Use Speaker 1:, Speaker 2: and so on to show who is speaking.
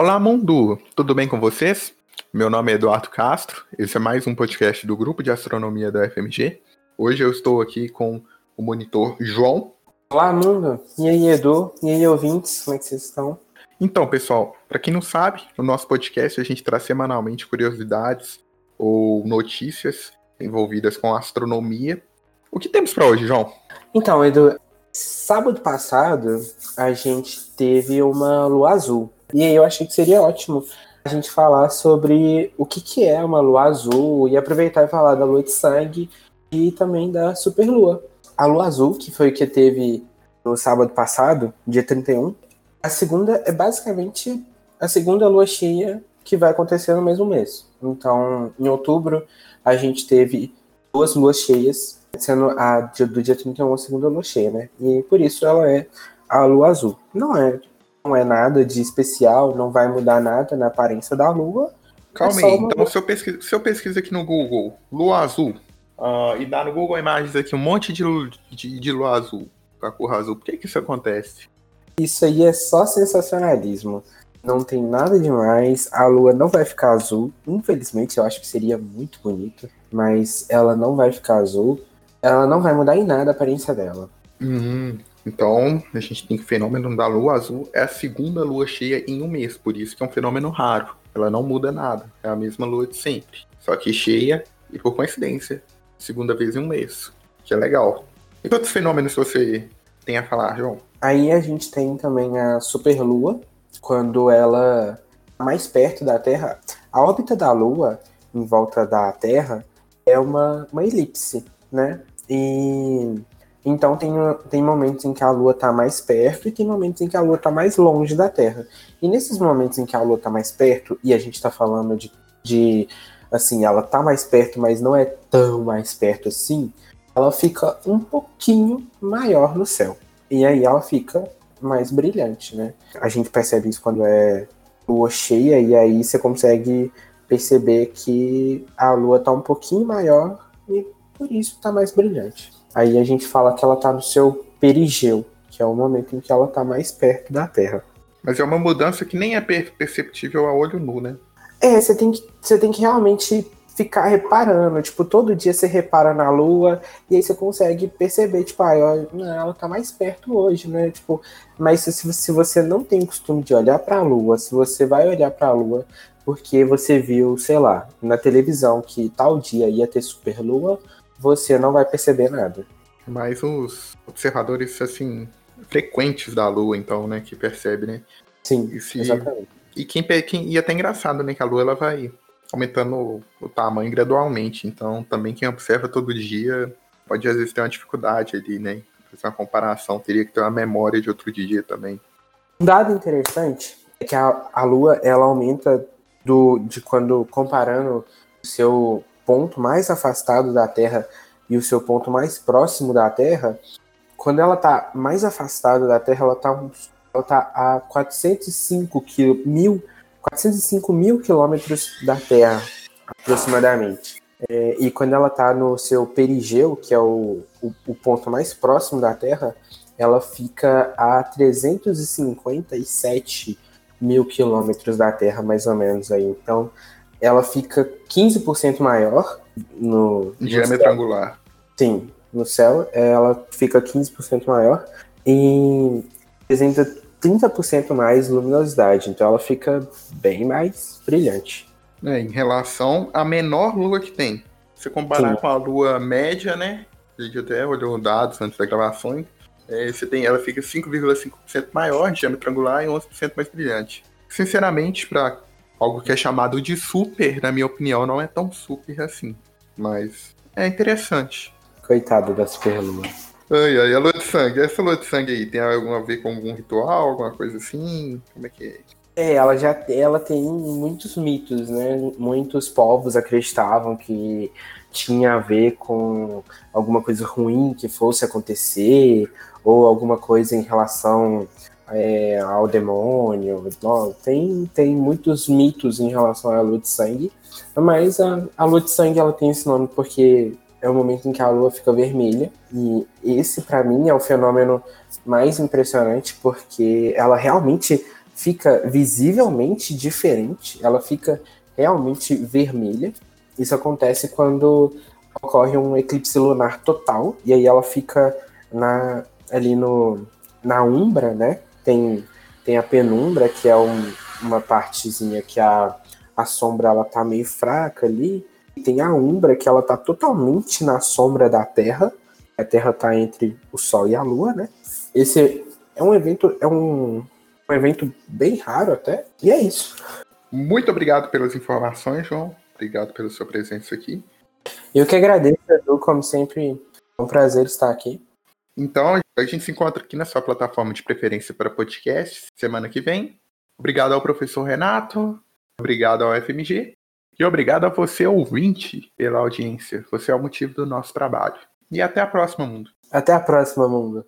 Speaker 1: Olá, mundo! Tudo bem com vocês? Meu nome é Eduardo Castro, esse é mais um podcast do Grupo de Astronomia da FMG. Hoje eu estou aqui com o monitor João.
Speaker 2: Olá, mundo! E aí, Edu? E aí, ouvintes? Como é que vocês estão?
Speaker 1: Então, pessoal, para quem não sabe, no nosso podcast a gente traz semanalmente curiosidades ou notícias envolvidas com astronomia. O que temos para hoje, João?
Speaker 2: Então, Edu, sábado passado a gente teve uma lua azul. E aí eu achei que seria ótimo a gente falar sobre o que, que é uma lua azul e aproveitar e falar da lua de sangue e também da superlua. A lua azul, que foi o que teve no sábado passado, dia 31, a segunda é basicamente a segunda lua cheia que vai acontecer no mesmo mês. Então, em outubro, a gente teve duas luas cheias, sendo a do dia 31 a segunda lua cheia, né? E por isso ela é a lua azul. Não é não é nada de especial, não vai mudar nada na aparência da Lua.
Speaker 1: Calma é aí, então se eu, pesquiso, se eu pesquiso aqui no Google Lua Azul uh, e dá no Google Imagens aqui um monte de, de, de Lua Azul com a cor azul, por que, que isso acontece?
Speaker 2: Isso aí é só sensacionalismo. Não tem nada demais. A lua não vai ficar azul. Infelizmente, eu acho que seria muito bonito. Mas ela não vai ficar azul. Ela não vai mudar em nada a aparência dela.
Speaker 1: Uhum. Então, a gente tem o fenômeno da lua azul é a segunda lua cheia em um mês, por isso que é um fenômeno raro. Ela não muda nada, é a mesma lua de sempre. Só que cheia e por coincidência, segunda vez em um mês, que é legal. E que outros fenômenos você tem a falar, João?
Speaker 2: Aí a gente tem também a superlua, quando ela tá mais perto da Terra. A órbita da Lua em volta da Terra é uma, uma elipse, né? E então tem, tem momentos em que a Lua está mais perto e tem momentos em que a Lua está mais longe da Terra. E nesses momentos em que a Lua está mais perto, e a gente está falando de, de assim, ela está mais perto, mas não é tão mais perto assim, ela fica um pouquinho maior no céu. E aí ela fica mais brilhante, né? A gente percebe isso quando é lua cheia, e aí você consegue perceber que a lua está um pouquinho maior e por isso está mais brilhante. Aí a gente fala que ela está no seu perigeu, que é o momento em que ela está mais perto da Terra.
Speaker 1: Mas é uma mudança que nem é perceptível a olho nu, né?
Speaker 2: É, você tem que, você tem que realmente ficar reparando. Tipo, todo dia você repara na Lua e aí você consegue perceber, tipo, ah, ela tá mais perto hoje, né? Tipo, mas se, se você não tem costume de olhar para a Lua, se você vai olhar para a Lua porque você viu, sei lá, na televisão que tal dia ia ter superlua, você não vai perceber nada.
Speaker 1: Mas os observadores, assim, frequentes da Lua, então, né, que percebe, né?
Speaker 2: Sim, e se... exatamente.
Speaker 1: E quem, quem, e é até engraçado, né, que a Lua, ela vai aumentando o, o tamanho gradualmente, então também quem observa todo dia pode às vezes ter uma dificuldade ali, né? Fazer uma comparação, teria que ter uma memória de outro dia também.
Speaker 2: Um dado interessante é que a, a Lua, ela aumenta do, de quando comparando o seu ponto mais afastado da Terra e o seu ponto mais próximo da Terra, quando ela está mais afastada da Terra, ela está tá a 405 mil, 405 mil quilômetros da Terra, aproximadamente. É, e quando ela está no seu perigeu, que é o, o, o, ponto mais próximo da Terra, ela fica a 357 mil quilômetros da Terra, mais ou menos aí. Então, ela fica 15% maior no,
Speaker 1: diâmetro angular.
Speaker 2: Sim, no céu ela fica 15% maior e apresenta 30% mais luminosidade, então ela fica bem mais brilhante.
Speaker 1: É, em relação à menor lua que tem. Se comparar Sim. com a lua média, né? A gente até olhou dados antes da gravação. É, você tem, ela fica 5,5% maior, diâmetro angular, e 11% mais brilhante. Sinceramente, para algo que é chamado de super, na minha opinião, não é tão super assim. Mas é interessante.
Speaker 2: Coitado da superlua.
Speaker 1: Ai, ai, a lua de sangue. Essa lua de sangue aí tem algum a ver com algum ritual, alguma coisa assim? Como é que é?
Speaker 2: É, ela já ela tem muitos mitos, né? Muitos povos acreditavam que tinha a ver com alguma coisa ruim que fosse acontecer, ou alguma coisa em relação é, ao demônio. tem, tem muitos mitos em relação à lua de sangue, mas a, a lua de sangue ela tem esse nome porque é o momento em que a lua fica vermelha, e esse para mim é o fenômeno mais impressionante porque ela realmente fica visivelmente diferente, ela fica realmente vermelha. Isso acontece quando ocorre um eclipse lunar total, e aí ela fica na, ali no, na umbra, né? Tem, tem a penumbra, que é um, uma partezinha que a, a sombra ela tá meio fraca ali. E tem a umbra, que ela tá totalmente na sombra da Terra. A Terra tá entre o Sol e a Lua, né? Esse é um evento, é um, um evento bem raro até, e é isso.
Speaker 1: Muito obrigado pelas informações, João. Obrigado pela sua presença aqui.
Speaker 2: Eu que agradeço, Edu, como sempre, é um prazer estar aqui.
Speaker 1: Então, a gente se encontra aqui na sua plataforma de preferência para podcast semana que vem. Obrigado ao professor Renato, obrigado ao FMG e obrigado a você, ouvinte, pela audiência. Você é o motivo do nosso trabalho. E até a próxima, mundo.
Speaker 2: Até a próxima, mundo.